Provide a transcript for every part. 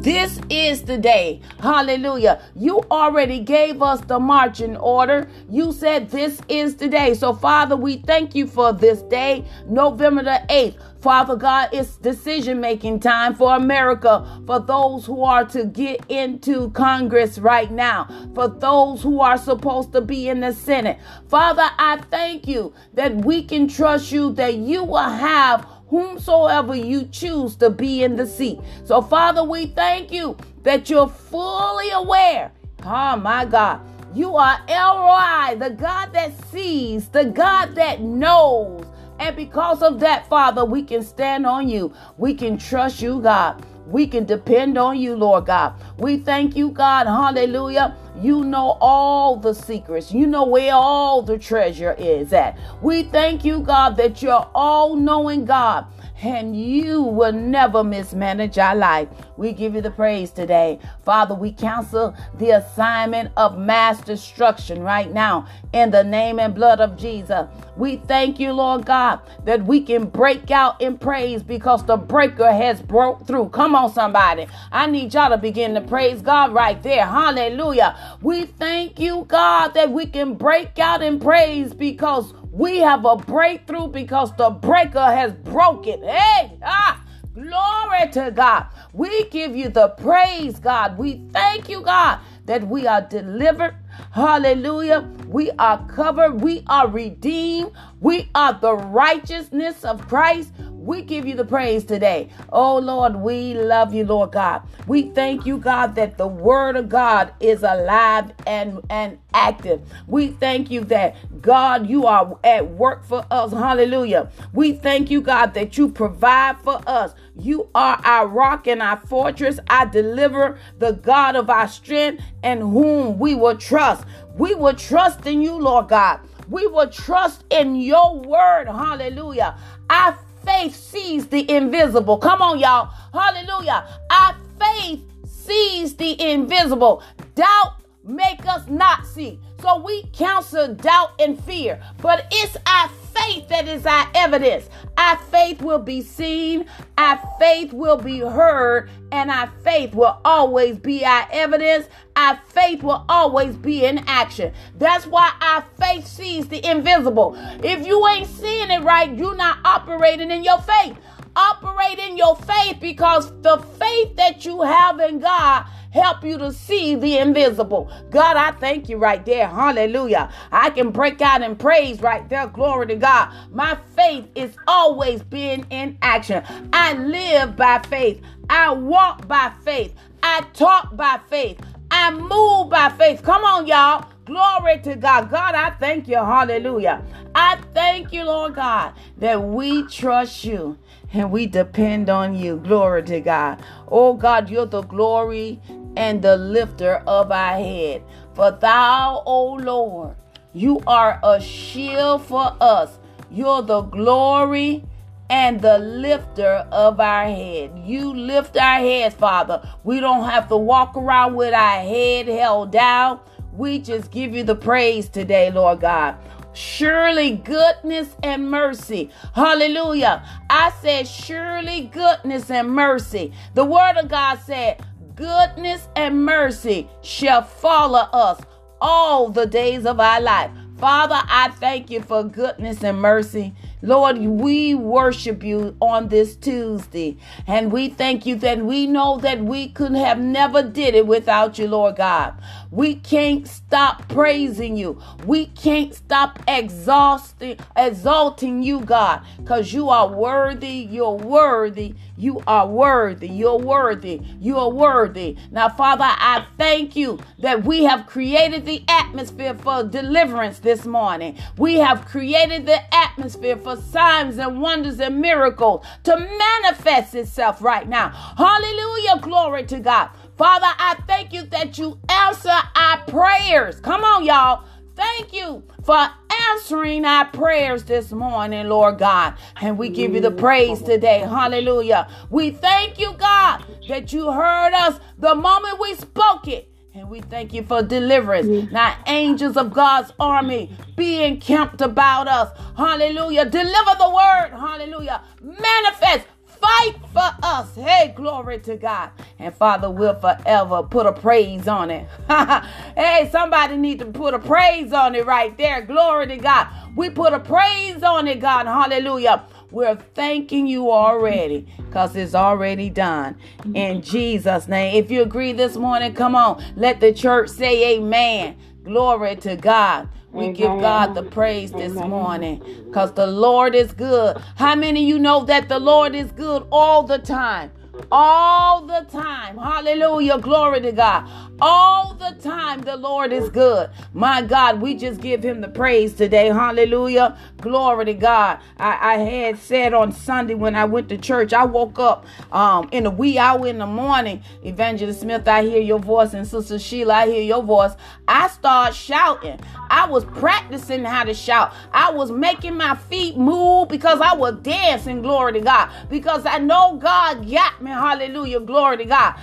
This is the day. Hallelujah. You already gave us the marching order. You said this is the day. So, Father, we thank you for this day, November the 8th. Father God, it's decision making time for America, for those who are to get into Congress right now, for those who are supposed to be in the Senate. Father, I thank you that we can trust you, that you will have whomsoever you choose to be in the seat. So, Father, we thank you that you're fully aware. Oh, my God. You are El Roi, the God that sees, the God that knows and because of that, Father, we can stand on you. We can trust you, God. We can depend on you, Lord God. We thank you, God. Hallelujah. You know all the secrets. You know where all the treasure is at. We thank you, God, that you're all knowing God and you will never mismanage our life. We give you the praise today. Father, we cancel the assignment of mass destruction right now in the name and blood of Jesus. We thank you, Lord God, that we can break out in praise because the breaker has broke through. Come on, somebody. I need y'all to begin to praise God right there. Hallelujah. We thank you, God, that we can break out in praise because we have a breakthrough because the breaker has broken. Hey, ah, glory to God. We give you the praise, God. We thank you, God, that we are delivered. Hallelujah. We are covered. We are redeemed. We are the righteousness of Christ. We give you the praise today. Oh Lord, we love you, Lord God. We thank you, God, that the word of God is alive and, and active. We thank you that God, you are at work for us. Hallelujah. We thank you, God, that you provide for us. You are our rock and our fortress, our deliverer, the God of our strength, and whom we will trust. We will trust in you, Lord God. We will trust in your word. Hallelujah. I faith sees the invisible. Come on, y'all. Hallelujah. Our faith sees the invisible. Doubt make us not see. So we counsel doubt and fear. But it's our faith that is our evidence. Our faith will be seen, our faith will be heard, and our faith will always be our evidence. Our faith will always be in action. That's why our faith sees the invisible. If you ain't seeing it right, you're not operating in your faith. Operate in your faith because the faith that you have in God help you to see the invisible. God, I thank you right there. Hallelujah. I can break out in praise right there. Glory to God. My faith is always being in action. I live by faith. I walk by faith. I talk by faith. I move by faith. Come on, y'all. Glory to God. God, I thank you. Hallelujah. I thank you, Lord God, that we trust you and we depend on you. Glory to God. Oh God, you're the glory and the lifter of our head. For thou, O Lord, you are a shield for us. You're the glory and the lifter of our head. You lift our heads, Father. We don't have to walk around with our head held down. We just give you the praise today, Lord God. Surely goodness and mercy. Hallelujah. I said, surely goodness and mercy. The word of God said, goodness and mercy shall follow us all the days of our life. Father, I thank you for goodness and mercy. Lord, we worship you on this Tuesday. And we thank you that we know that we could have never did it without you, Lord God. We can't stop praising you. We can't stop exhausting, exalting you, God, because you are worthy. You're worthy. You are worthy. You're worthy. You are worthy. Now, Father, I thank you that we have created the atmosphere for deliverance this morning. We have created the atmosphere for signs and wonders and miracles to manifest itself right now. Hallelujah. Glory to God. Father, I thank you that you answer our prayers. Come on, y'all. Thank you for answering our prayers this morning, Lord God. And we give you the praise today. Hallelujah. We thank you, God, that you heard us the moment we spoke it. And we thank you for deliverance. Now, angels of God's army be encamped about us. Hallelujah. Deliver the word. Hallelujah. Manifest fight for us. Hey, glory to God. And Father, we'll forever put a praise on it. hey, somebody need to put a praise on it right there. Glory to God. We put a praise on it, God. Hallelujah. We're thanking you already because it's already done. In Jesus' name. If you agree this morning, come on. Let the church say amen. Glory to God. We give God the praise this morning because the Lord is good. How many you know that the Lord is good all the time? all the time. Hallelujah. Glory to God. All the time, the Lord is good. My God, we just give him the praise today. Hallelujah. Glory to God. I, I had said on Sunday when I went to church, I woke up um, in the wee hour in the morning. Evangelist Smith, I hear your voice, and Sister Sheila, I hear your voice. I start shouting. I was practicing how to shout. I was making my feet move because I was dancing. Glory to God. Because I know God got me. Hallelujah. Glory to God.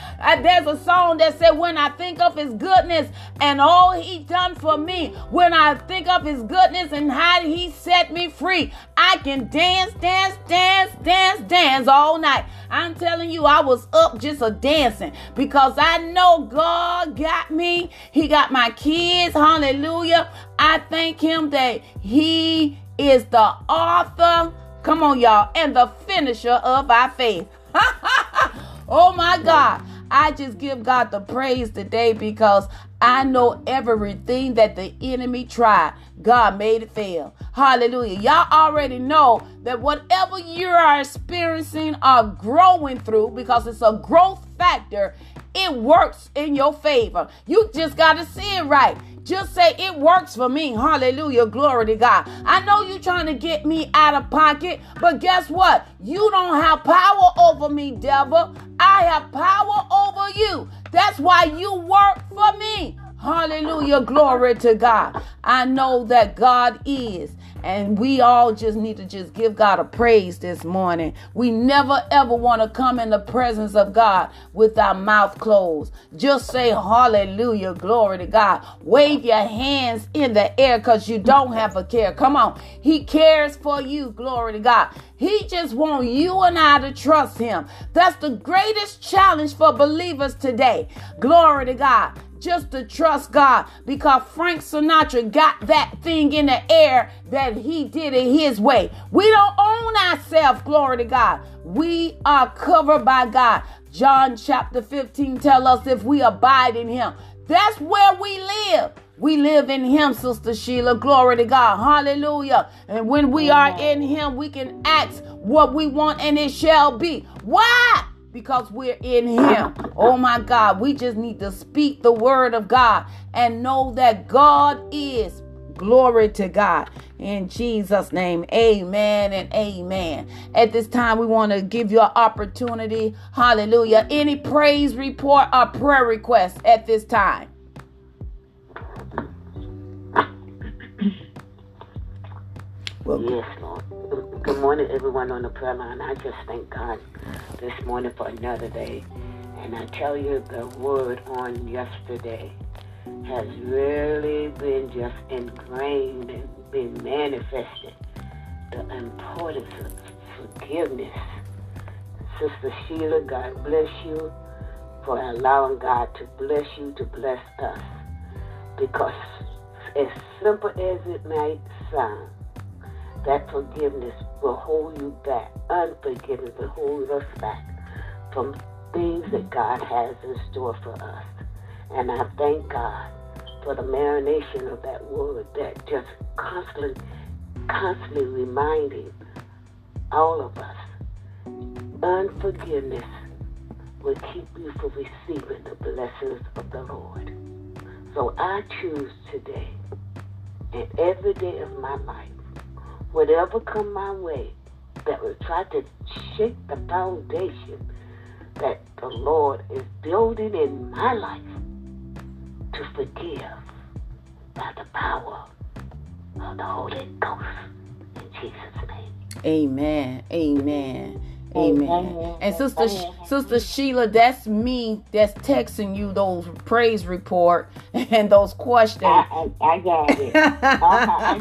There's a song that said, When I think of his goodness and all he done for me, when I think of his goodness and how he set me free, I can dance, dance, dance, dance, dance all night. I'm telling you, I was up just a dancing because I know God got me. He got my kids. Hallelujah. I thank him that he is the author, come on, y'all, and the finisher of our faith. oh my God. I just give God the praise today because I know everything that the enemy tried, God made it fail. Hallelujah. Y'all already know that whatever you are experiencing or growing through, because it's a growth factor, it works in your favor. You just got to see it right. Just say it works for me. Hallelujah. Glory to God. I know you're trying to get me out of pocket, but guess what? You don't have power over me, devil. I have power over you. That's why you work for me. Hallelujah. Glory to God. I know that God is. And we all just need to just give God a praise this morning. We never ever want to come in the presence of God with our mouth closed. Just say hallelujah, glory to God. Wave your hands in the air because you don't have a care. Come on. He cares for you, glory to God. He just wants you and I to trust him. That's the greatest challenge for believers today. Glory to God just to trust God because Frank Sinatra got that thing in the air that he did it his way. We don't own ourselves, glory to God. We are covered by God. John chapter 15 tell us if we abide in him. That's where we live. We live in him, Sister Sheila. Glory to God. Hallelujah. And when we are in him, we can ask what we want and it shall be. Why? Because we're in Him. Oh my God, we just need to speak the word of God and know that God is. Glory to God. In Jesus' name, amen and amen. At this time, we want to give you an opportunity. Hallelujah. Any praise report or prayer request at this time? Well, yes, Lord. Good morning, everyone on the prayer line. I just thank God this morning for another day. And I tell you, the word on yesterday has really been just ingrained and been manifested. The importance of forgiveness. Sister Sheila, God bless you for allowing God to bless you, to bless us. Because as simple as it might sound, that forgiveness will hold you back. Unforgiveness will hold us back from things that God has in store for us. And I thank God for the marination of that word that just constantly, constantly reminding all of us unforgiveness will keep you from receiving the blessings of the Lord. So I choose today and every day of my life whatever come my way that will try to shake the foundation that the Lord is building in my life to forgive by the power of the Holy Ghost. In Jesus' name. Amen. Amen. Amen. And sister sister Sheila, that's me that's texting you those praise report and those questions. I, I, I got it. uh-huh,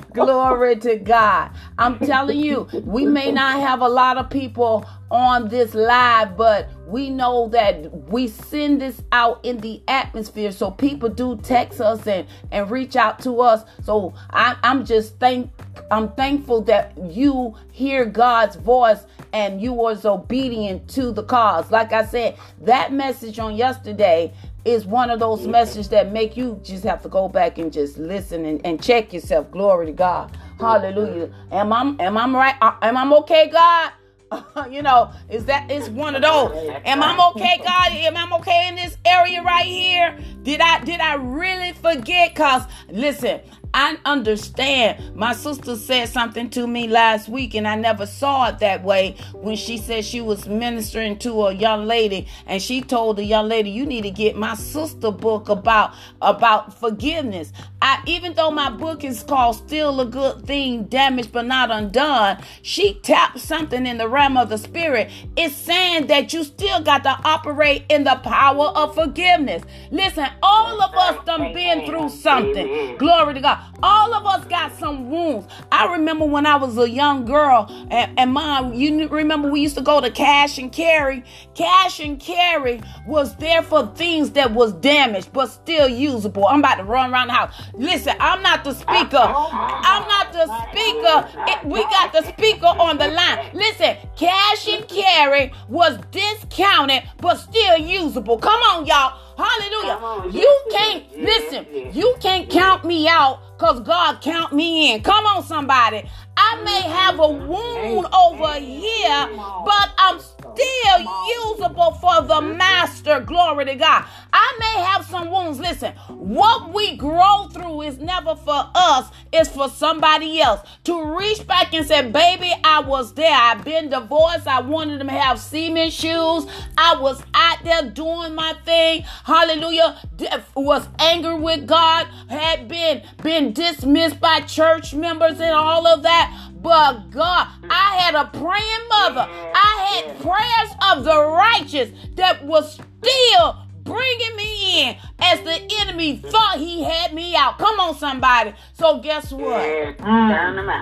Glory to God. I'm telling you, we may not have a lot of people on this live, but we know that we send this out in the atmosphere. So people do text us and, and reach out to us. So I, I'm just thank I'm thankful that you hear God's voice and you was obedient to the cause. Like I said, that message on yesterday is one of those messages that make you just have to go back and just listen and, and check yourself. Glory to God. Hallelujah. Am I am I right? Uh, am I okay, God? you know, is that is one of those. Am I okay, God? Am I okay in this area right here? Did I did I really forget? Cause listen, I understand. My sister said something to me last week, and I never saw it that way when she said she was ministering to a young lady, and she told the young lady, "You need to get my sister book about about forgiveness." I, even though my book is called "Still a Good Thing: Damaged but Not Undone," she tapped something in the realm of the spirit. It's saying that you still got to operate in the power of forgiveness. Listen, all of us done been through something. Glory to God. All of us got some wounds. I remember when I was a young girl, and, and mom, you remember we used to go to cash and carry. Cash and carry was there for things that was damaged but still usable. I'm about to run around the house. Listen, I'm not the speaker. I'm not the speaker. It, we got the speaker on the line. Listen, cash and carry was discounted but still usable. Come on, y'all. Hallelujah. You can't, listen, you can't count me out because God count me in. Come on, somebody. I may have a wound over here, but I'm still usable for the mm-hmm. master. Glory to God. I may have some wounds. Listen, what we grow through is never for us, it's for somebody else. To reach back and say, Baby, I was there. I've been divorced. I wanted them to have cement shoes. I was out there doing my thing. Hallelujah. Was angry with God, had been been dismissed by church members and all of that. But God, I had a praying mother. I had prayers of the righteous that was still bringing me in as the enemy thought he had me out. Come on, somebody. So guess what?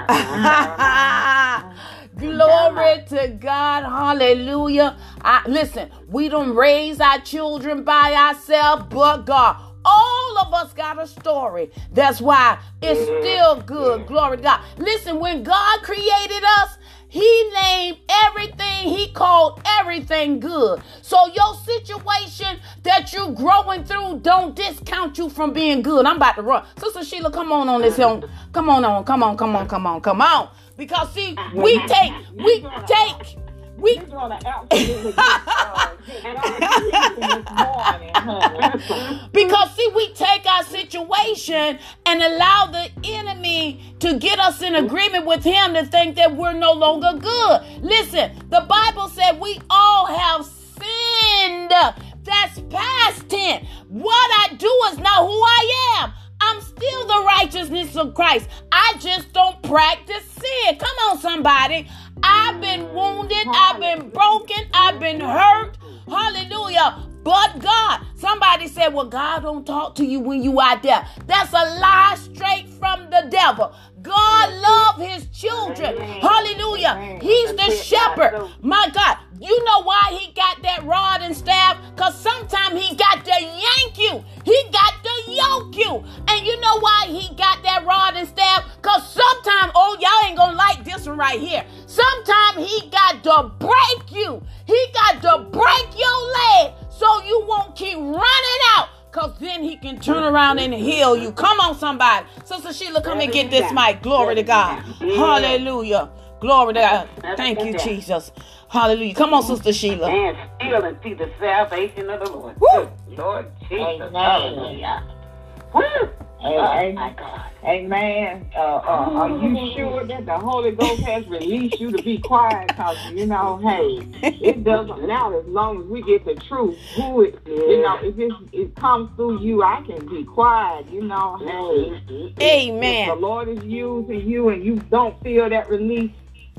Glory to God. Hallelujah. I, listen, we don't raise our children by ourselves, but God. All of us got a story. That's why it's still good. Glory to God. Listen, when God created us, he named everything, he called everything good. So your situation that you're growing through don't discount you from being good. I'm about to run. Sister Sheila, come on on this hill. Come on on, come on, come on, come on, come on. Because see, we take, we take we because see, we take our situation and allow the enemy to get us in agreement with him to think that we're no longer good. Listen, the Bible said we all have sinned. That's past tense. What I do is not who I am. I'm still the righteousness of Christ. I just don't practice sin. Come on, somebody. I've been wounded. I've been broken. I've been hurt. Hallelujah. But God, somebody said, Well, God don't talk to you when you out there. That's a lie straight from the devil. God love his children. Hallelujah. He's the shepherd. My God. You know why he got that rod and staff? Because sometimes he got to yank you. He got to yoke you. And you know why he got that rod and staff? Because sometimes, oh, y'all ain't going to like this one right here. Sometimes he got to break you. He got to break your leg so you won't keep running out. Cause then he can turn around and heal you. Come on, somebody. Sister Sheila, come and get this mic. Glory to God. Hallelujah. Glory to God. Thank you, Jesus. Hallelujah. Come on, Sister Sheila. And still and see the salvation of the Lord. Woo. Lord Jesus. Hallelujah. Woo. Oh, my God. Amen. Uh, uh, are you sure that the Holy Ghost has released you to be quiet? Because, you know, hey, it doesn't matter as long as we get the truth. Who it, you know, if it, it comes through you, I can be quiet, you know. Hey, Amen. If the Lord is using you and you don't feel that release,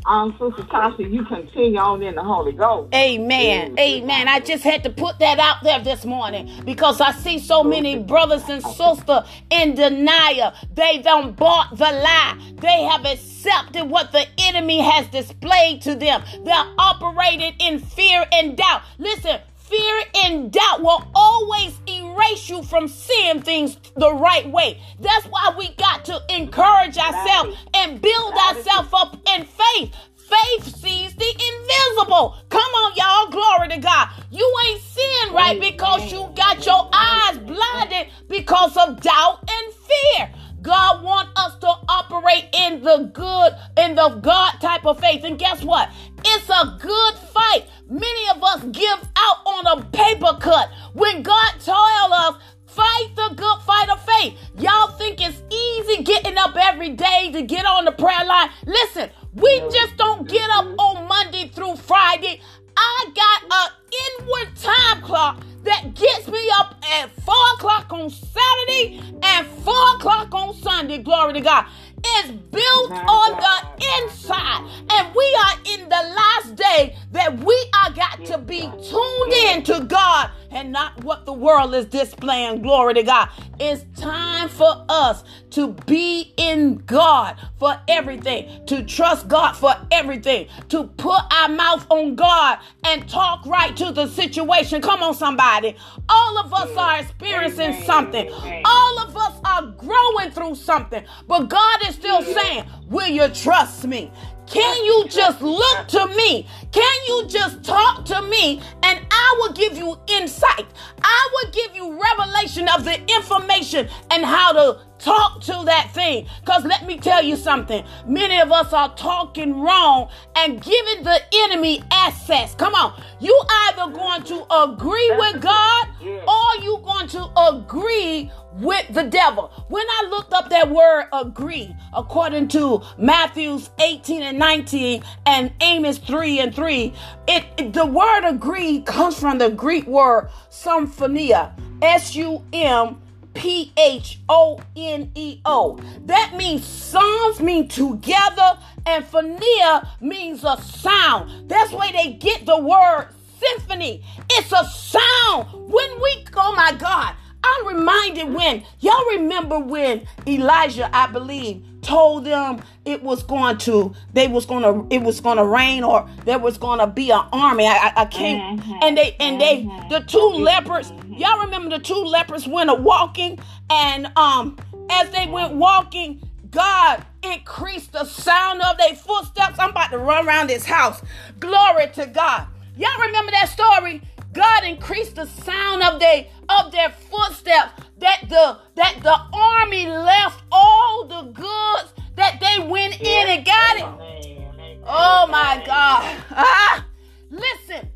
um, Sister Tasha, you continue on in the Holy Ghost. Amen. Amen. I just had to put that out there this morning because I see so many brothers and sisters in denial. They don't bought the lie. They have accepted what the enemy has displayed to them. They're operating in fear and doubt. Listen, fear and doubt will always erase you from seeing things the right way. That's why we got to encourage ourselves and build ourselves up in faith. Faith sees the invisible. Come on, y'all. Glory to God. You ain't seeing right because you got your eyes blinded because of doubt and fear. God wants us to operate in the good, in the God type of faith. And guess what? It's a good fight. Many of us give out on a paper cut when God told us Fight the good fight of faith. Y'all think it's easy getting up every day to get on the prayer line. Listen, we just don't get up on Monday through Friday. I got an inward time clock that gets me up at 4 o'clock on Saturday and 4 o'clock on Sunday. Glory to God. It's built on the inside. And we are in the last day that we are got to be tuned in to God and not what the world is displaying. Glory to God. It's time for us to be in God for everything, to trust God for everything, to put our mouth on God and talk right to the situation. Come on, somebody. All of us are experiencing something, all of us are growing through something, but God is still saying, Will you trust me? Can you just look to me? Can you just talk to me and I will give you insight? I will give you revelation of the information and how to talk to that thing. Because let me tell you something. Many of us are talking wrong and giving the enemy access. Come on. You either going to agree with God or you going to agree with the devil. When I looked up that word agree, according to Matthews 18 and 19 and Amos 3 and 3, it, it the word agree comes from the Greek word symphonia. S U M P H O N E O. That means songs mean together, and phonia means a sound. That's where they get the word symphony. It's a sound. When we, oh my God, I'm reminded when y'all remember when Elijah, I believe, told them it was going to, they was going to, it was going to rain or there was going to be an army. I, I, I can't, mm-hmm. and they, and they, mm-hmm. the two lepers, y'all remember the two lepers went a walking, and um, as they went walking, God increased the sound of their footsteps. I'm about to run around this house. Glory to God. Y'all remember that story? God increased the sound of their of their footsteps. That the that the army left all the goods that they went in and got it. Oh my God. Ah, listen,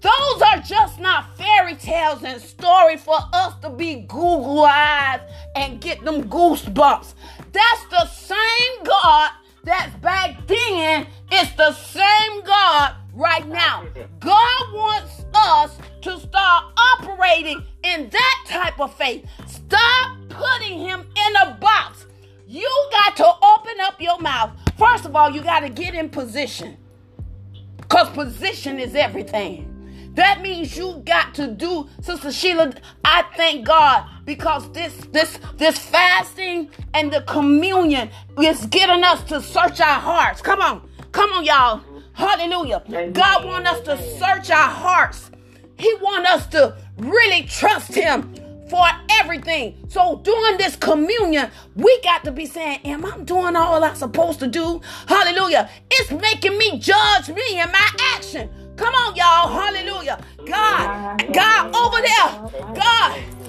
those are just not fairy tales and stories for us to be Google eyes and get them goosebumps. That's the same God that's back then. It's the same God right now. God wants us to start operating in that type of faith. Stop putting him in a box. You got to open up your mouth. First of all, you got to get in position. Because position is everything. That means you got to do, Sister Sheila. I thank God because this this this fasting and the communion is getting us to search our hearts. Come on, come on, y'all. Hallelujah. God want us to search our hearts. He want us to really trust Him for everything. So during this communion, we got to be saying, Am I doing all I'm supposed to do? Hallelujah. It's making me judge me and my action. Come on, y'all. Hallelujah. God, God over there. God.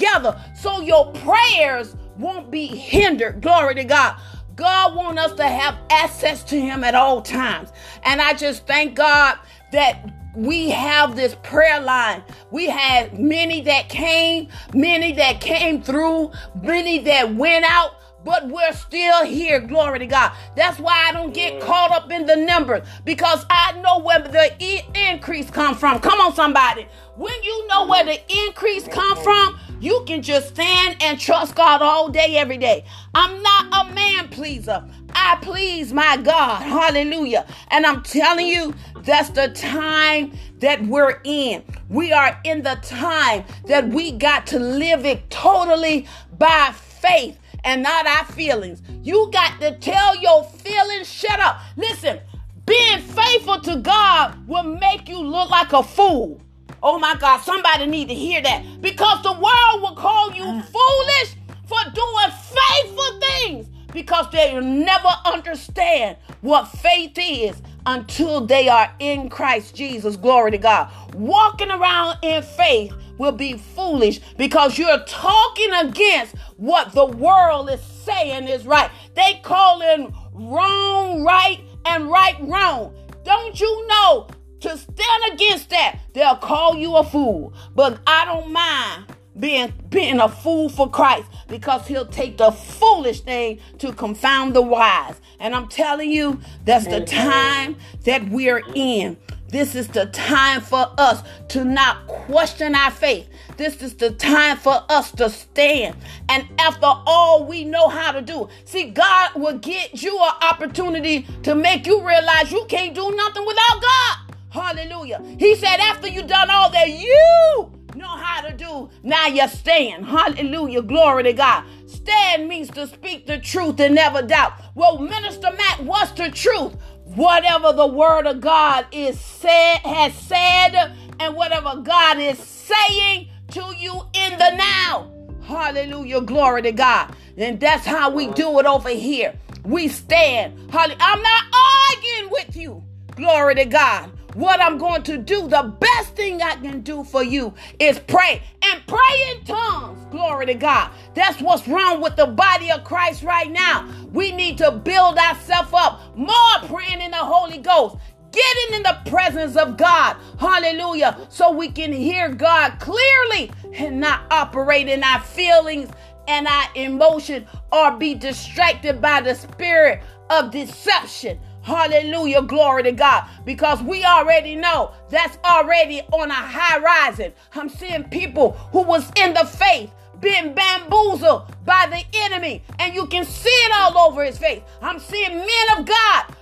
Together so your prayers won't be hindered. Glory to God. God wants us to have access to Him at all times. And I just thank God that we have this prayer line. We had many that came, many that came through, many that went out, but we're still here. Glory to God. That's why I don't get caught up in the numbers because I know where the e- increase come from. Come on, somebody. When you know where the increase come from, can just stand and trust God all day, every day. I'm not a man pleaser. I please my God. Hallelujah. And I'm telling you, that's the time that we're in. We are in the time that we got to live it totally by faith and not our feelings. You got to tell your feelings, shut up. Listen, being faithful to God will make you look like a fool. Oh my God, somebody need to hear that. Because the world will call you mm. foolish for doing faithful things because they will never understand what faith is until they are in Christ Jesus. Glory to God. Walking around in faith will be foolish because you're talking against what the world is saying is right. They call in wrong right and right wrong. Don't you know to stand against that, they'll call you a fool. But I don't mind being being a fool for Christ because he'll take the foolish thing to confound the wise. And I'm telling you, that's the time that we're in. This is the time for us to not question our faith. This is the time for us to stand. And after all we know how to do, see, God will get you an opportunity to make you realize you can't do nothing without God. Hallelujah. He said, after you done all that you know how to do, now you stand. Hallelujah. Glory to God. Stand means to speak the truth and never doubt. Well, Minister Mack, what's the truth? Whatever the word of God is said, has said, and whatever God is saying to you in the now. Hallelujah. Glory to God. And that's how we do it over here. We stand. I'm not arguing with you. Glory to God what I'm going to do, the best thing I can do for you is pray and pray in tongues. Glory to God. That's what's wrong with the body of Christ right now. We need to build ourselves up more praying in the Holy Ghost. Getting in the presence of God, hallelujah, so we can hear God clearly and not operate in our feelings and our emotion or be distracted by the spirit of deception. Hallelujah. Glory to God. Because we already know that's already on a high rising. I'm seeing people who was in the faith being bamboozled by the enemy. And you can see it all over his face. I'm seeing men of God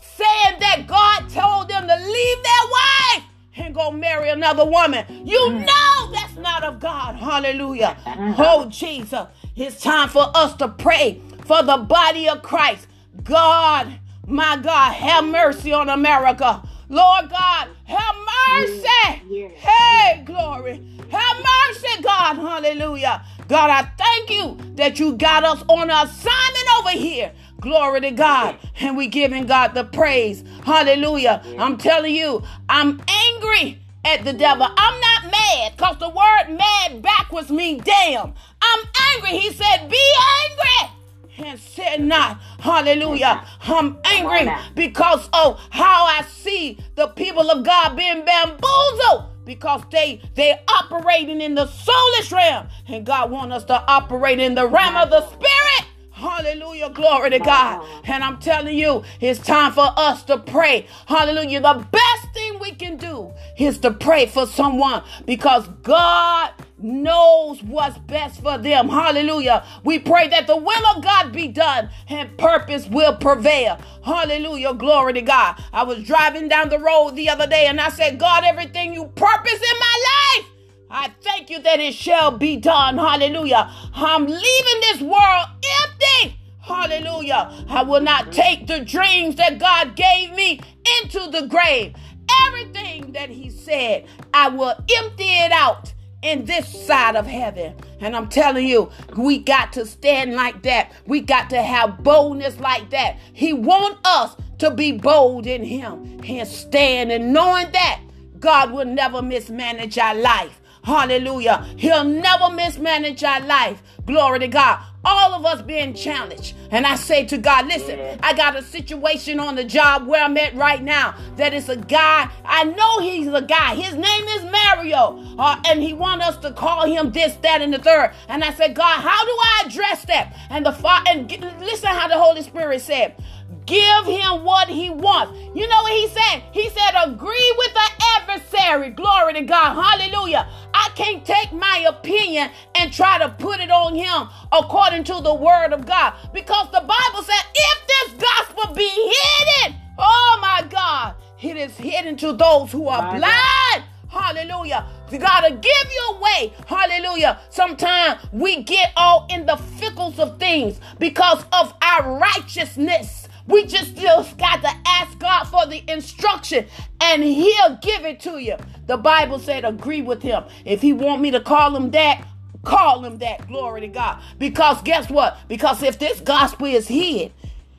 saying that God told them to leave their wife and go marry another woman. You mm. know that's not of God. Hallelujah. Mm-hmm. Oh, Jesus. It's time for us to pray for the body of Christ. God my God, have mercy on America. Lord God, have mercy. Hey, glory. Have mercy, God. Hallelujah. God, I thank you that you got us on an assignment over here. Glory to God. And we giving God the praise. Hallelujah. I'm telling you, I'm angry at the devil. I'm not mad because the word mad backwards means damn. I'm angry. He said, be angry and said not, hallelujah, I'm angry because of how I see the people of God being bamboozled because they they operating in the soulish realm. And God want us to operate in the realm of the spirit. Hallelujah. Glory to God. And I'm telling you, it's time for us to pray. Hallelujah. The best thing we can do is to pray for someone because God knows what's best for them. Hallelujah. We pray that the will of God be done and purpose will prevail. Hallelujah. Glory to God. I was driving down the road the other day and I said, God, everything you purpose in my life. I thank you that it shall be done. Hallelujah. I'm leaving this world empty. Hallelujah. I will not take the dreams that God gave me into the grave. Everything that He said, I will empty it out in this side of heaven. And I'm telling you, we got to stand like that. We got to have boldness like that. He want us to be bold in him and stand and knowing that God will never mismanage our life. Hallelujah. He'll never mismanage our life. Glory to God. All of us being challenged. And I say to God, listen, I got a situation on the job where I'm at right now that is a guy. I know he's a guy. His name is Mario. Uh, and he want us to call him this, that, and the third. And I said, God, how do I address that? And the and listen how the Holy Spirit said, give him what he wants. You know what he said? He said, agree with the adversary. Glory to God. Hallelujah. I can't take my opinion and try to put it on him according to the word of God. Because the Bible said, if this gospel be hidden, oh my God, it is hidden to those who are blind. Hallelujah. You gotta give you away. Hallelujah. Sometimes we get all in the fickles of things because of our righteousness. We just still got to ask God for the instruction and he'll give it to you. The Bible said agree with him. If he want me to call him that, call him that. Glory to God. Because guess what? Because if this gospel is hid,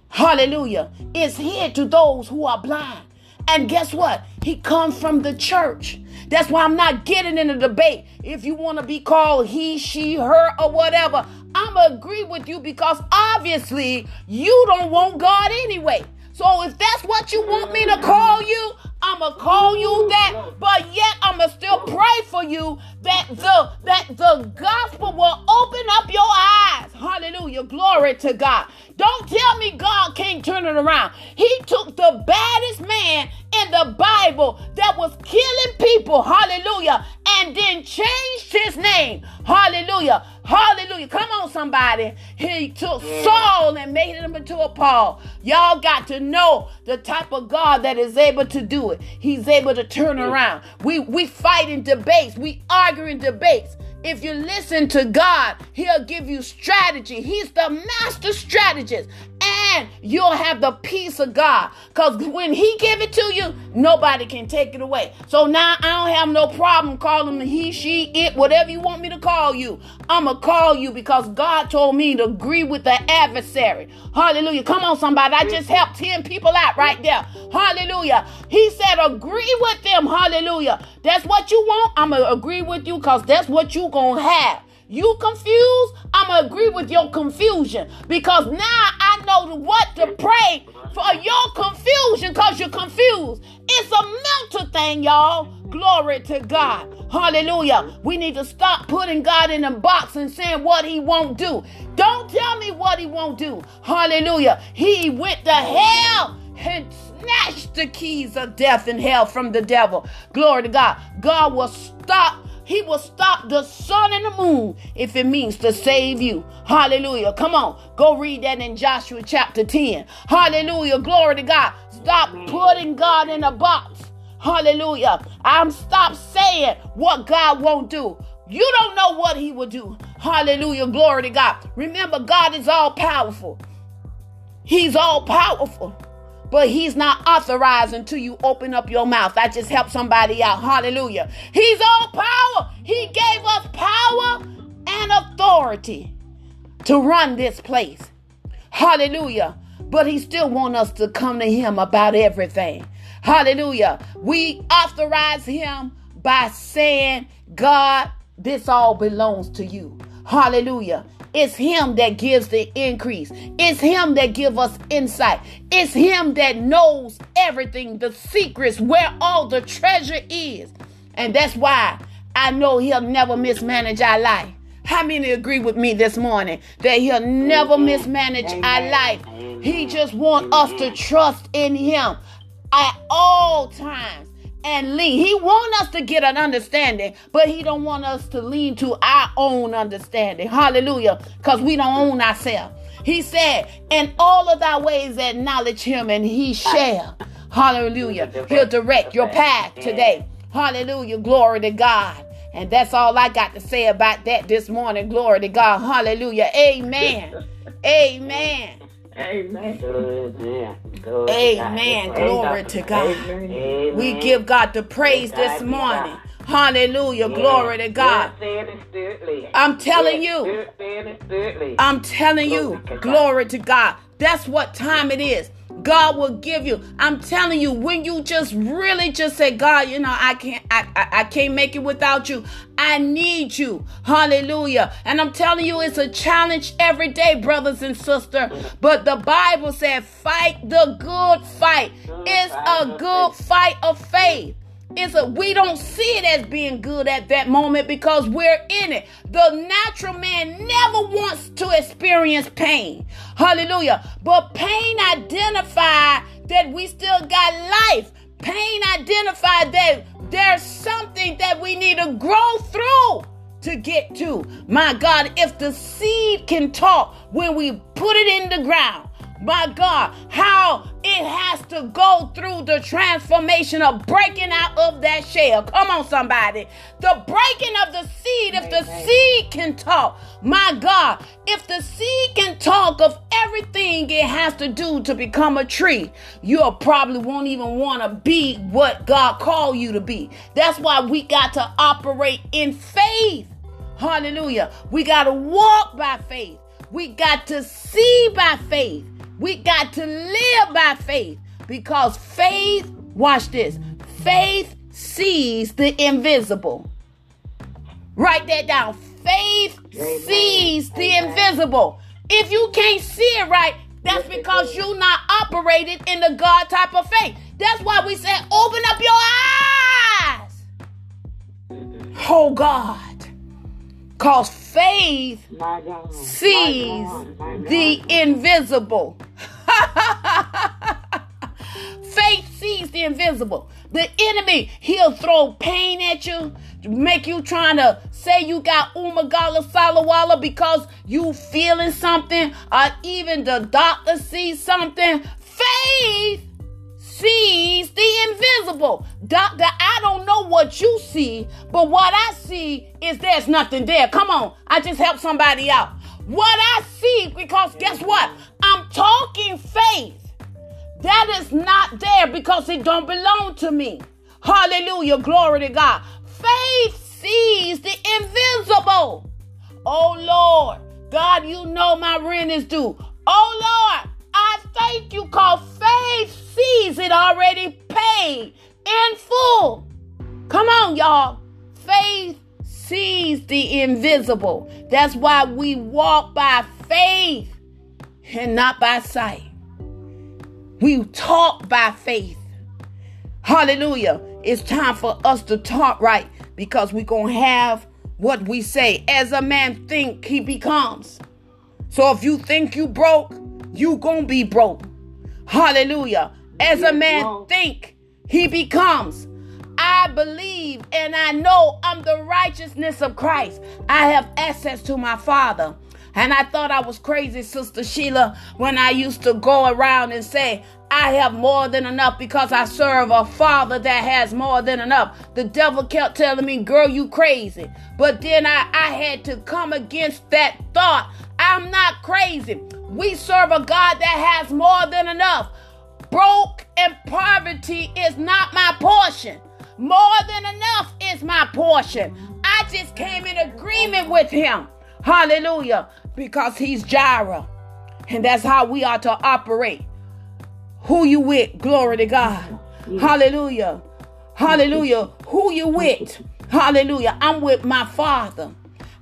hallelujah, it's hid to those who are blind. And guess what? He comes from the church. That's why I'm not getting in a debate. If you want to be called he, she, her, or whatever, I'm agree with you because obviously you don't want God anyway. So if that's what you want me to call you, I'ma call you that, but yet I'ma still pray for you that the that the gospel will open up your eyes. Hallelujah. Glory to God. Don't tell me God can't turn it around. He took the baddest man in the Bible that was killing people. Hallelujah. And then changed his name. Hallelujah. Hallelujah. Come on, somebody. He took Saul and made him into a Paul. Y'all got to know the type of God that is able to do it. He's able to turn mm. around. We we fight in debates. We argue in debates. If you listen to God, He'll give you strategy. He's the master strategist. You'll have the peace of God. Because when He give it to you, nobody can take it away. So now I don't have no problem calling he, she, it, whatever you want me to call you. I'ma call you because God told me to agree with the adversary. Hallelujah. Come on, somebody. I just helped 10 people out right there. Hallelujah. He said, agree with them. Hallelujah. That's what you want. I'ma agree with you because that's what you gonna have. You confused? I'm going to agree with your confusion because now I know what to pray for your confusion because you're confused. It's a mental thing, y'all. Glory to God. Hallelujah. We need to stop putting God in a box and saying what he won't do. Don't tell me what he won't do. Hallelujah. He went to hell and snatched the keys of death and hell from the devil. Glory to God. God will stop he will stop the sun and the moon if it means to save you. Hallelujah. Come on. Go read that in Joshua chapter 10. Hallelujah. Glory to God. Stop putting God in a box. Hallelujah. I'm stop saying what God won't do. You don't know what he will do. Hallelujah. Glory to God. Remember, God is all powerful. He's all powerful but he's not authorized until you open up your mouth. I just helped somebody out. Hallelujah. He's all power. He gave us power and authority to run this place. Hallelujah. But he still wants us to come to him about everything. Hallelujah. We authorize him by saying, God, this all belongs to you. Hallelujah. It's him that gives the increase. It's him that give us insight. It's him that knows everything, the secrets, where all the treasure is. And that's why I know he'll never mismanage our life. How many agree with me this morning that he'll never mismanage our life? He just want us to trust in him at all times and lean. He want us to get an understanding, but he don't want us to lean to our own understanding. Hallelujah. Because we don't own ourselves. He said, in all of thy ways acknowledge him and he shall. Hallelujah. He'll direct your path today. Hallelujah. Glory to God. And that's all I got to say about that this morning. Glory to God. Hallelujah. Amen. Amen. Amen. Amen. Glory to God. Amen. We give God the praise this morning. Hallelujah. Glory to God. I'm telling you. I'm telling you. Glory to God. That's what time it is. God will give you. I'm telling you, when you just really just say, God, you know, I can't, I, I, I, can't make it without you. I need you. Hallelujah. And I'm telling you, it's a challenge every day, brothers and sisters. But the Bible said, fight the good fight. It's a good fight of faith. It's a we don't see it as being good at that moment because we're in it. The natural man never wants to experience pain. Hallelujah. But pain identified that we still got life. Pain identified that there's something that we need to grow through to get to. My God, if the seed can talk when we put it in the ground, my God, how it has to go through the transformation of breaking out of that shell. Come on, somebody. The breaking of the seed, if the seed can talk, my God, if the seed can talk of everything it has to do to become a tree, you probably won't even want to be what God called you to be. That's why we got to operate in faith. Hallelujah. We got to walk by faith. We got to see by faith. We got to live by faith because faith, watch this, faith sees the invisible. Write that down. Faith Amen. sees the Amen. invisible. If you can't see it right, that's because you're not operated in the God type of faith. That's why we say, open up your eyes. Oh God. Because faith sees the invisible. faith sees the invisible. The enemy, he'll throw pain at you, make you trying to say you got umagala salawala because you feeling something, or even the doctor sees something. Faith sees the invisible. Doctor, I don't know what you see, but what I see is there's nothing there. Come on, I just helped somebody out. What I see, because guess what? I'm talking faith. That is not there because it don't belong to me. Hallelujah. Glory to God. Faith sees the invisible. Oh Lord, God, you know my rent is due. Oh Lord, Thank you because faith sees it already paid in full. Come on, y'all. Faith sees the invisible. That's why we walk by faith and not by sight. We talk by faith. Hallelujah. It's time for us to talk right because we're going to have what we say. As a man think, he becomes. So if you think you broke, you gonna be broke. Hallelujah. As a man think, he becomes. I believe and I know I'm the righteousness of Christ. I have access to my Father. And I thought I was crazy, Sister Sheila, when I used to go around and say, I have more than enough because I serve a father that has more than enough. The devil kept telling me, girl, you crazy. But then I, I had to come against that thought. I'm not crazy. We serve a God that has more than enough. Broke and poverty is not my portion. More than enough is my portion. I just came in agreement with him. Hallelujah. Because he's Jireh. And that's how we are to operate. Who you with? Glory to God. Hallelujah. Hallelujah. Who you with? Hallelujah. I'm with my father.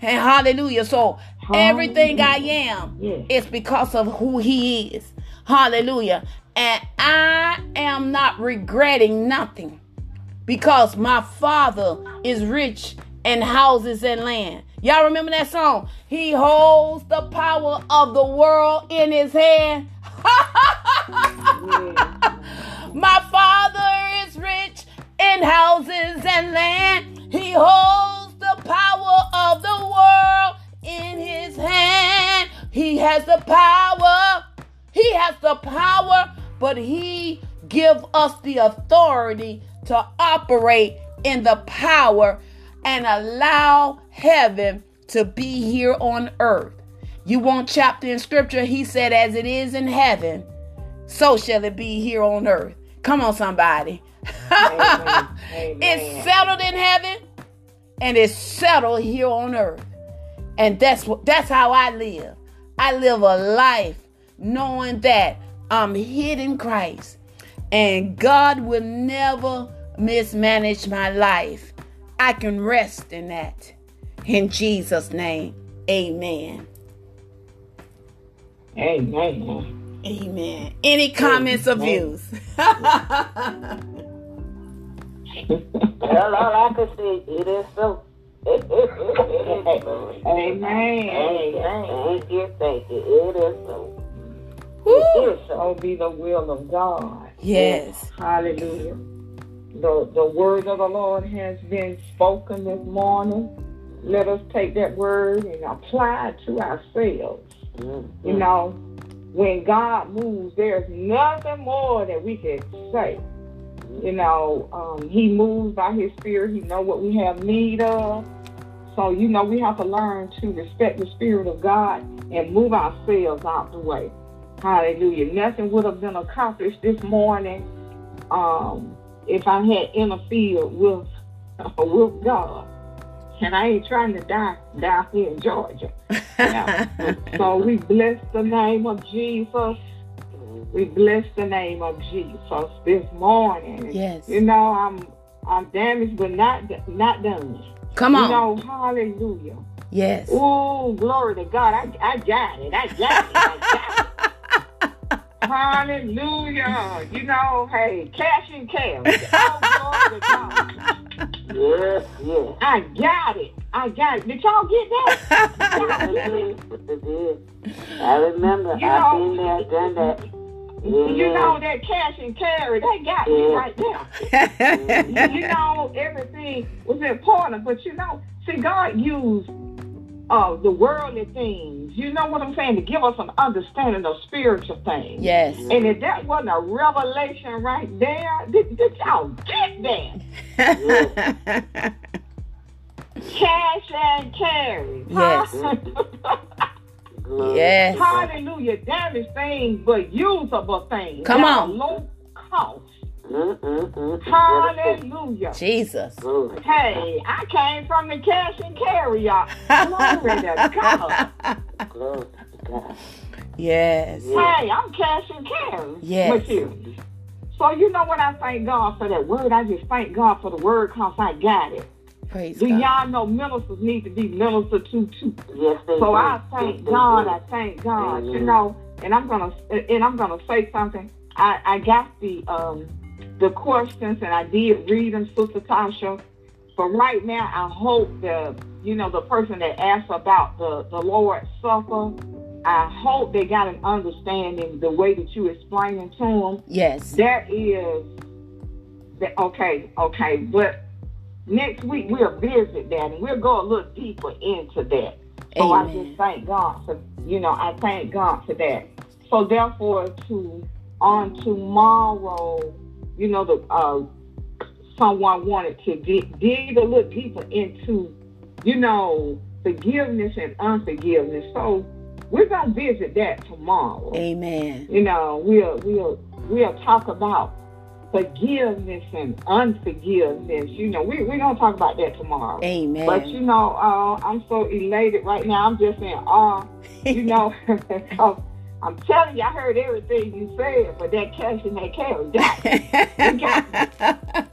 And hallelujah. So everything I am is because of who he is. Hallelujah. And I am not regretting nothing because my father is rich in houses and land. Y'all remember that song? He holds the power of the world in his hand. My father is rich in houses and land. He holds the power of the world in his hand. He has the power. He has the power, but he give us the authority to operate in the power and allow heaven to be here on earth. You want chapter in scripture? He said, As it is in heaven, so shall it be here on earth. Come on, somebody. Amen. Amen. it's settled in heaven and it's settled here on earth. And that's what that's how I live. I live a life knowing that I'm hid in Christ and God will never mismanage my life. I can rest in that. In Jesus' name, amen. Amen. Amen. Any comments amen. or views? well, all I can say, it is so. Amen. Amen. Thank you, thank you. It is so. It is so. be the will of God. Yes. Hallelujah. The, the word of the Lord has been spoken this morning. Let us take that word and apply it to ourselves. Mm-hmm. You know, when God moves, there's nothing more that we can say. You know, um, He moves by His Spirit. He know what we have need of. So, you know, we have to learn to respect the Spirit of God and move ourselves out the way. Hallelujah. Nothing would have been accomplished this morning um, if I had interfered with, with God. And I ain't trying to die down here in Georgia. so we bless the name of Jesus. We bless the name of Jesus this morning. Yes. You know, I'm I'm damaged but not not done. Come on. You know, hallelujah. Yes. Oh, glory to God. I, I got it. I got it. I got it. hallelujah. You know, hey, cash and cash. Oh, glory to God. Yes, yes. I got it. I got it. Did y'all get that? I remember. You I've been there, done that. Yeah. You know that cash and carry, they got yeah. me right there. you know, everything was important, but you know, see, God used uh, the worldly things. You know what I'm saying? To give us an understanding of spiritual things. Yes. And if that wasn't a revelation right there, did, did y'all get that? Cash and carry. Yes. yes. Hallelujah. Damaged things, but usable things. Come on. Low cost. Mm-mm-mm. Hallelujah. Jesus. Hey, I came from the cash and carry, y'all. Glory to God. Glory to God. Yes. Hey, I'm cash and carry yes. with you. So you know what I thank God for that word? I just thank God for the word because I got it. Praise Do God. y'all know ministers need to be ministered to too? Yes, they So do. I thank God. I thank God. You know, and I'm gonna and I'm gonna say something. I I got the um the questions, and I did read them, Sister Tasha. But right now, I hope the you know the person that asked about the the Lord's Supper, I hope they got an understanding the way that you explaining to them. Yes, that is. That, okay, okay, but next week we'll visit that and we'll go a little deeper into that. So Amen. I just thank God for you know I thank God for that. So therefore, to on tomorrow you know, the uh, someone wanted to dig, dig a little deeper into, you know, forgiveness and unforgiveness. So we're gonna visit that tomorrow. Amen. You know, we'll we'll we'll talk about forgiveness and unforgiveness. You know, we we're gonna talk about that tomorrow. Amen. But you know, uh, I'm so elated right now. I'm just in awe. You know, I'm telling you, I heard everything you said, but that cash and that carry got me. got me.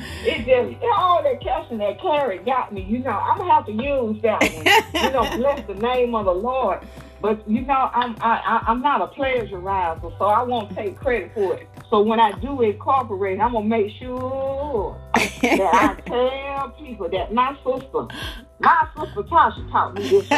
It just all that cash and that carry got me. You know, I'm gonna have to use that one. You know, bless the name of the Lord. But you know, I'm I, I'm not a pleasurizer, so I won't take credit for it. So when I do incorporate, I'm gonna make sure that I tell people that my sister, my sister Tasha taught me this.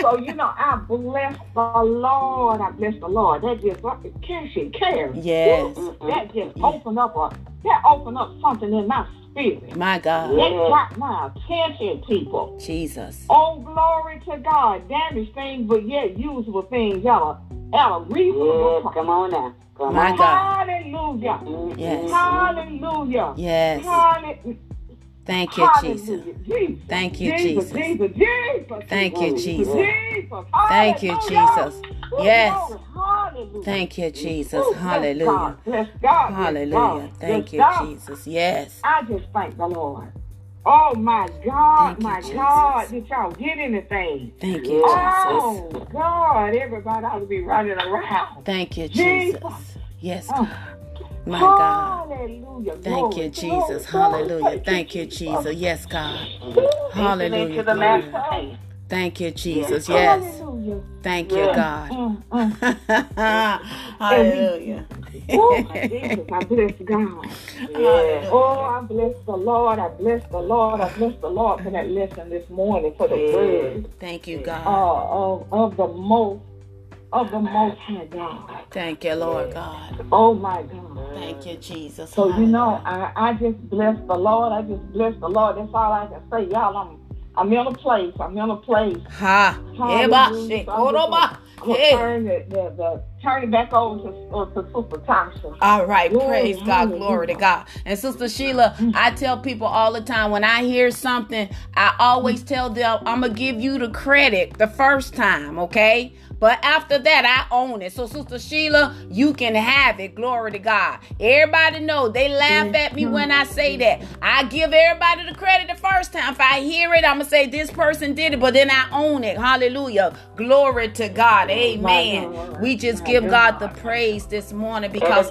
so you know, I bless the Lord. I bless the Lord. That just cash and carry. Yes. That just opened up a that opened up something in my spirit. My God. That got my attention, people. Jesus. Oh, glory to God. Damaged things, but yet usable things Y'all at a reasonable yes, Come on now. Come My on. God. Hallelujah. Mm-hmm. Yes. Hallelujah. Yes. Hallelujah. Thank you, Jesus. Jesus. Thank you, Jesus. Jesus. Jesus. Jesus. Thank you, Jesus. Oh, thank you, Jesus. Oh, Yes. Thank you, Jesus. Oh, Hallelujah. God. Hallelujah. Thank you, Jesus. Yes. I just thank the Lord. Oh my God, you, my Jesus. God, did y'all get anything? Thank you, Oh Jesus. Oh God, everybody ought to be running around. Thank you, Jesus. Jesus. Yes, Oh. My God. Hallelujah. Thank you, Jesus. Hallelujah. Thank you, Jesus. Yes, God. Hallelujah. Glory. Thank you, Jesus. Yes. Thank you. God. Mm, mm. Hallelujah. oh, Jesus, I bless God. Yeah. Oh, I bless the Lord. I bless the Lord. I bless the Lord for that lesson this morning, for the yeah. word. Thank you, God. Uh, of, of the most of the Most High God. Thank you, Lord God. Oh my God. Thank you, Jesus. So you know, I, I just bless the Lord. I just bless the Lord. That's all I can say, y'all. I'm I'm in a place. I'm in a place. Ha. Hallelujah. I'm turn the, the, the turn it back over to, uh, to Sister Thompson. All right, glory, praise mm, God, mm, glory to mm. God. And Sister Sheila, I tell people all the time when I hear something, I always tell them I'm gonna give you the credit the first time, okay? But after that, I own it. So, Sister Sheila, you can have it. Glory to God. Everybody know they laugh at me when I say mm-hmm. that. I give everybody the credit the first time. If I hear it, I'm gonna say this person did it, but then I own it. Hallelujah. Glory to God. Amen. We just give God the praise this morning because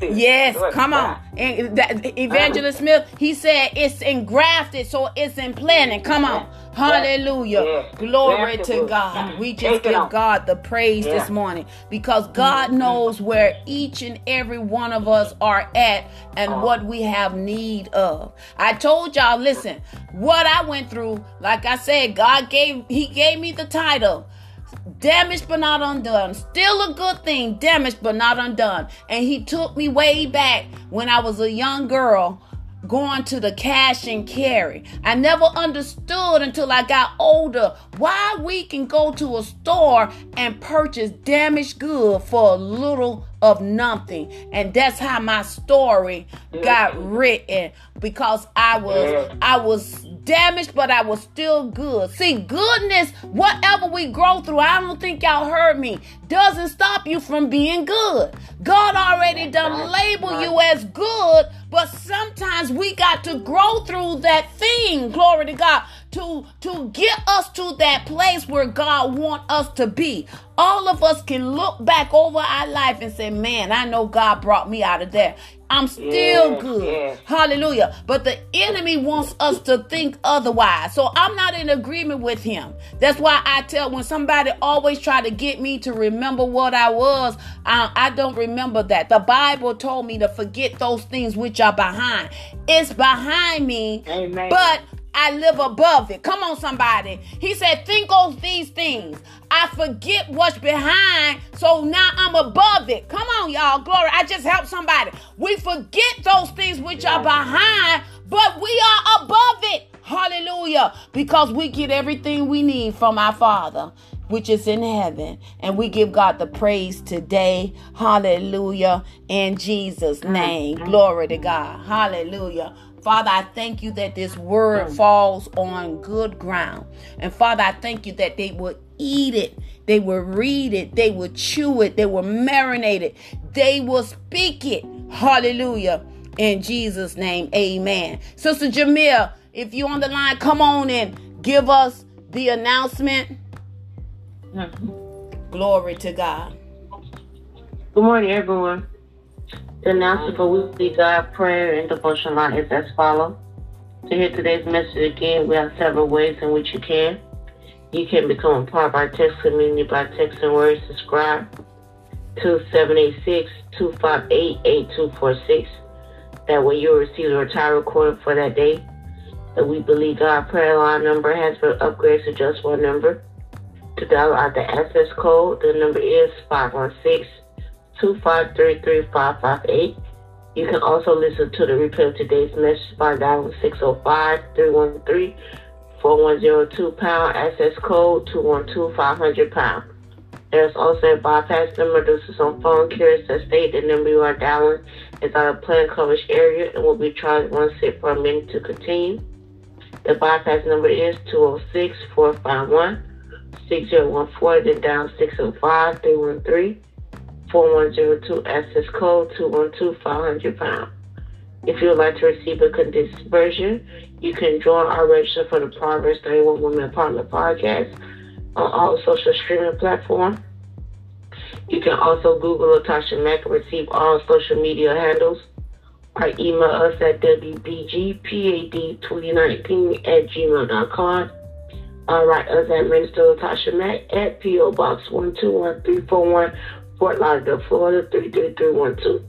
yes, come on. And Evangelist Smith, he said it's engrafted, so it's in planning. Come on. Hallelujah. Glory to God. We just give God the praise this morning because God mm-hmm. knows where each and every one of us are at and uh-huh. what we have need of. I told y'all, listen, what I went through, like I said, God gave He gave me the title damaged but not undone. Still a good thing, damaged but not undone. And he took me way back when I was a young girl going to the cash and carry. I never understood until I got older why we can go to a store and purchase damaged goods for a little of nothing. And that's how my story got written because I was I was damaged, but I was still good. See, goodness, whatever we grow through, I don't think y'all heard me, doesn't stop you from being good. God already done label you as good, but sometimes we got to grow through that thing. Glory to God to to get us to that place where God want us to be. All of us can look back over our life and say, "Man, I know God brought me out of there. I'm still good." Hallelujah. But the enemy wants us to think otherwise. So I'm not in agreement with him. That's why I tell when somebody always try to get me to remember what I was, I, I don't remember that. The Bible told me to forget those things which are behind. It's behind me, Amen. but I live above it. Come on, somebody. He said, Think of these things. I forget what's behind, so now I'm above it. Come on, y'all. Glory. I just helped somebody. We forget those things which are behind, but we are above it. Hallelujah. Because we get everything we need from our Father which is in heaven. And we give God the praise today. Hallelujah. In Jesus' mm. name. Glory to God. Hallelujah. Father, I thank you that this word mm. falls on good ground. And Father, I thank you that they will eat it, they will read it, they will chew it, they will marinate it, they will speak it. Hallelujah. In Jesus' name, amen. Sister Jamil, if you're on the line, come on and give us the announcement. Mm-hmm. Glory to God. Good morning, everyone. The announcement for weekly God prayer and devotion line is as follows. To hear today's message again, we have several ways in which you can. You can become a part of our text community by texting word subscribe to 786-258-8246. That way you'll receive the entire recording for that day. The We Believe God prayer line number has been upgraded to just one number. To dial out the access code, the number is 516- 2533558. You can also listen to the replay of today's message by dialing 605-313-4102 pound, access code 212-500 pound. There's also a bypass number. This is on phone carriers that state the number you are dialing is out of plan coverage area and will be charged one cent per minute to continue. The bypass number is 206-451-6014, then dial 605-313. 4102 access code 212 500 pound. If you would like to receive a condensed version, you can join our register for the Proverbs 31 Women Apartment podcast on all social streaming platforms. You can also Google Latasha Mack and receive all social media handles or email us at wbgpad2019 at gmail.com. Or write us at Minister Latasha Mack at P.O. Box 121341 Fort Lauderdale, Florida 33312.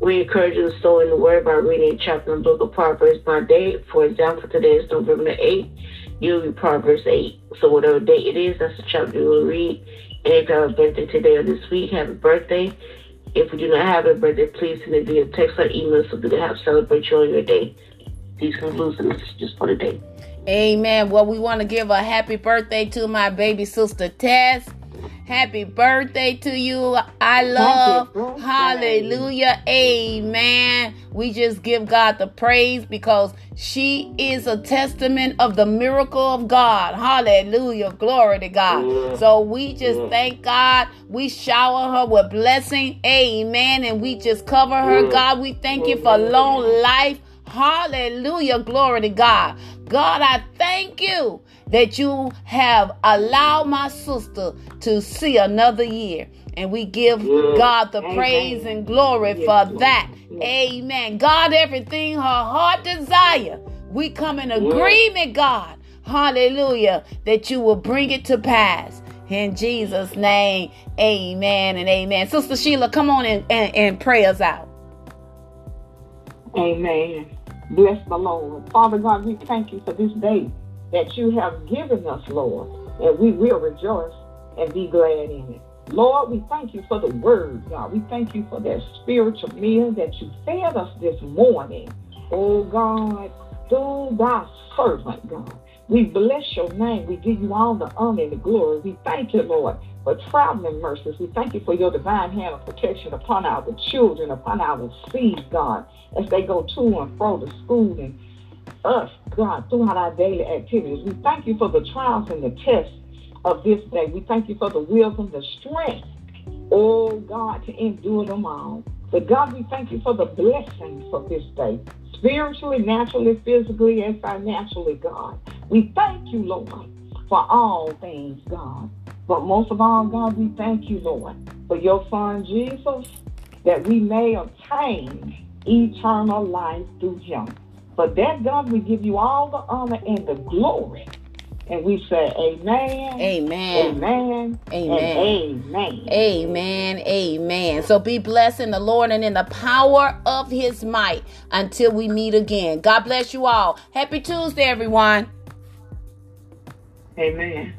We encourage you to sow in the word by reading chapter and book of Proverbs by day. For example, today is November the 8th. You'll read Proverbs 8. So whatever day it is, that's the chapter you will read. And if you have a birthday today or this week, happy birthday. If you do not have a birthday, please send it via text or email so we can have celebrate you on your day. These concludes the for the day. Amen. Well, we want to give a happy birthday to my baby sister Tess. Happy birthday to you. I love. Hallelujah. Amen. We just give God the praise because she is a testament of the miracle of God. Hallelujah. Glory to God. So we just thank God. We shower her with blessing. Amen. And we just cover her. God, we thank you for long life. Hallelujah. Glory to God. God, I thank you that you have allowed my sister to see another year. And we give God the Amen. praise and glory yes. for that. Yes. Amen. God, everything her heart desire, we come in agreement, God. Hallelujah. That you will bring it to pass. In Jesus' name, amen and amen. Sister Sheila, come on and, and, and pray us out. Amen. Bless the Lord. Father God, we thank you for this day that you have given us, Lord, and we will rejoice and be glad in it. Lord, we thank you for the word, God. We thank you for that spiritual meal that you fed us this morning. Oh, God, through thy servant, God. We bless your name. We give you all the honor and the glory. We thank you, Lord, for traveling mercies. We thank you for your divine hand of protection upon our children, upon our seeds, God, as they go to and fro to school and us, God, throughout our daily activities. We thank you for the trials and the tests of this day. We thank you for the wisdom, the strength, oh God, to endure them all. But God, we thank you for the blessings of this day, spiritually, naturally, physically, and financially, God. We thank you, Lord, for all things, God. But most of all, God, we thank you, Lord, for your Son Jesus, that we may obtain eternal life through him. For that, God, we give you all the honor and the glory. And we say, Amen. Amen. Amen. Amen. Amen. Amen. Amen. So be blessed in the Lord and in the power of his might until we meet again. God bless you all. Happy Tuesday, everyone. Amen.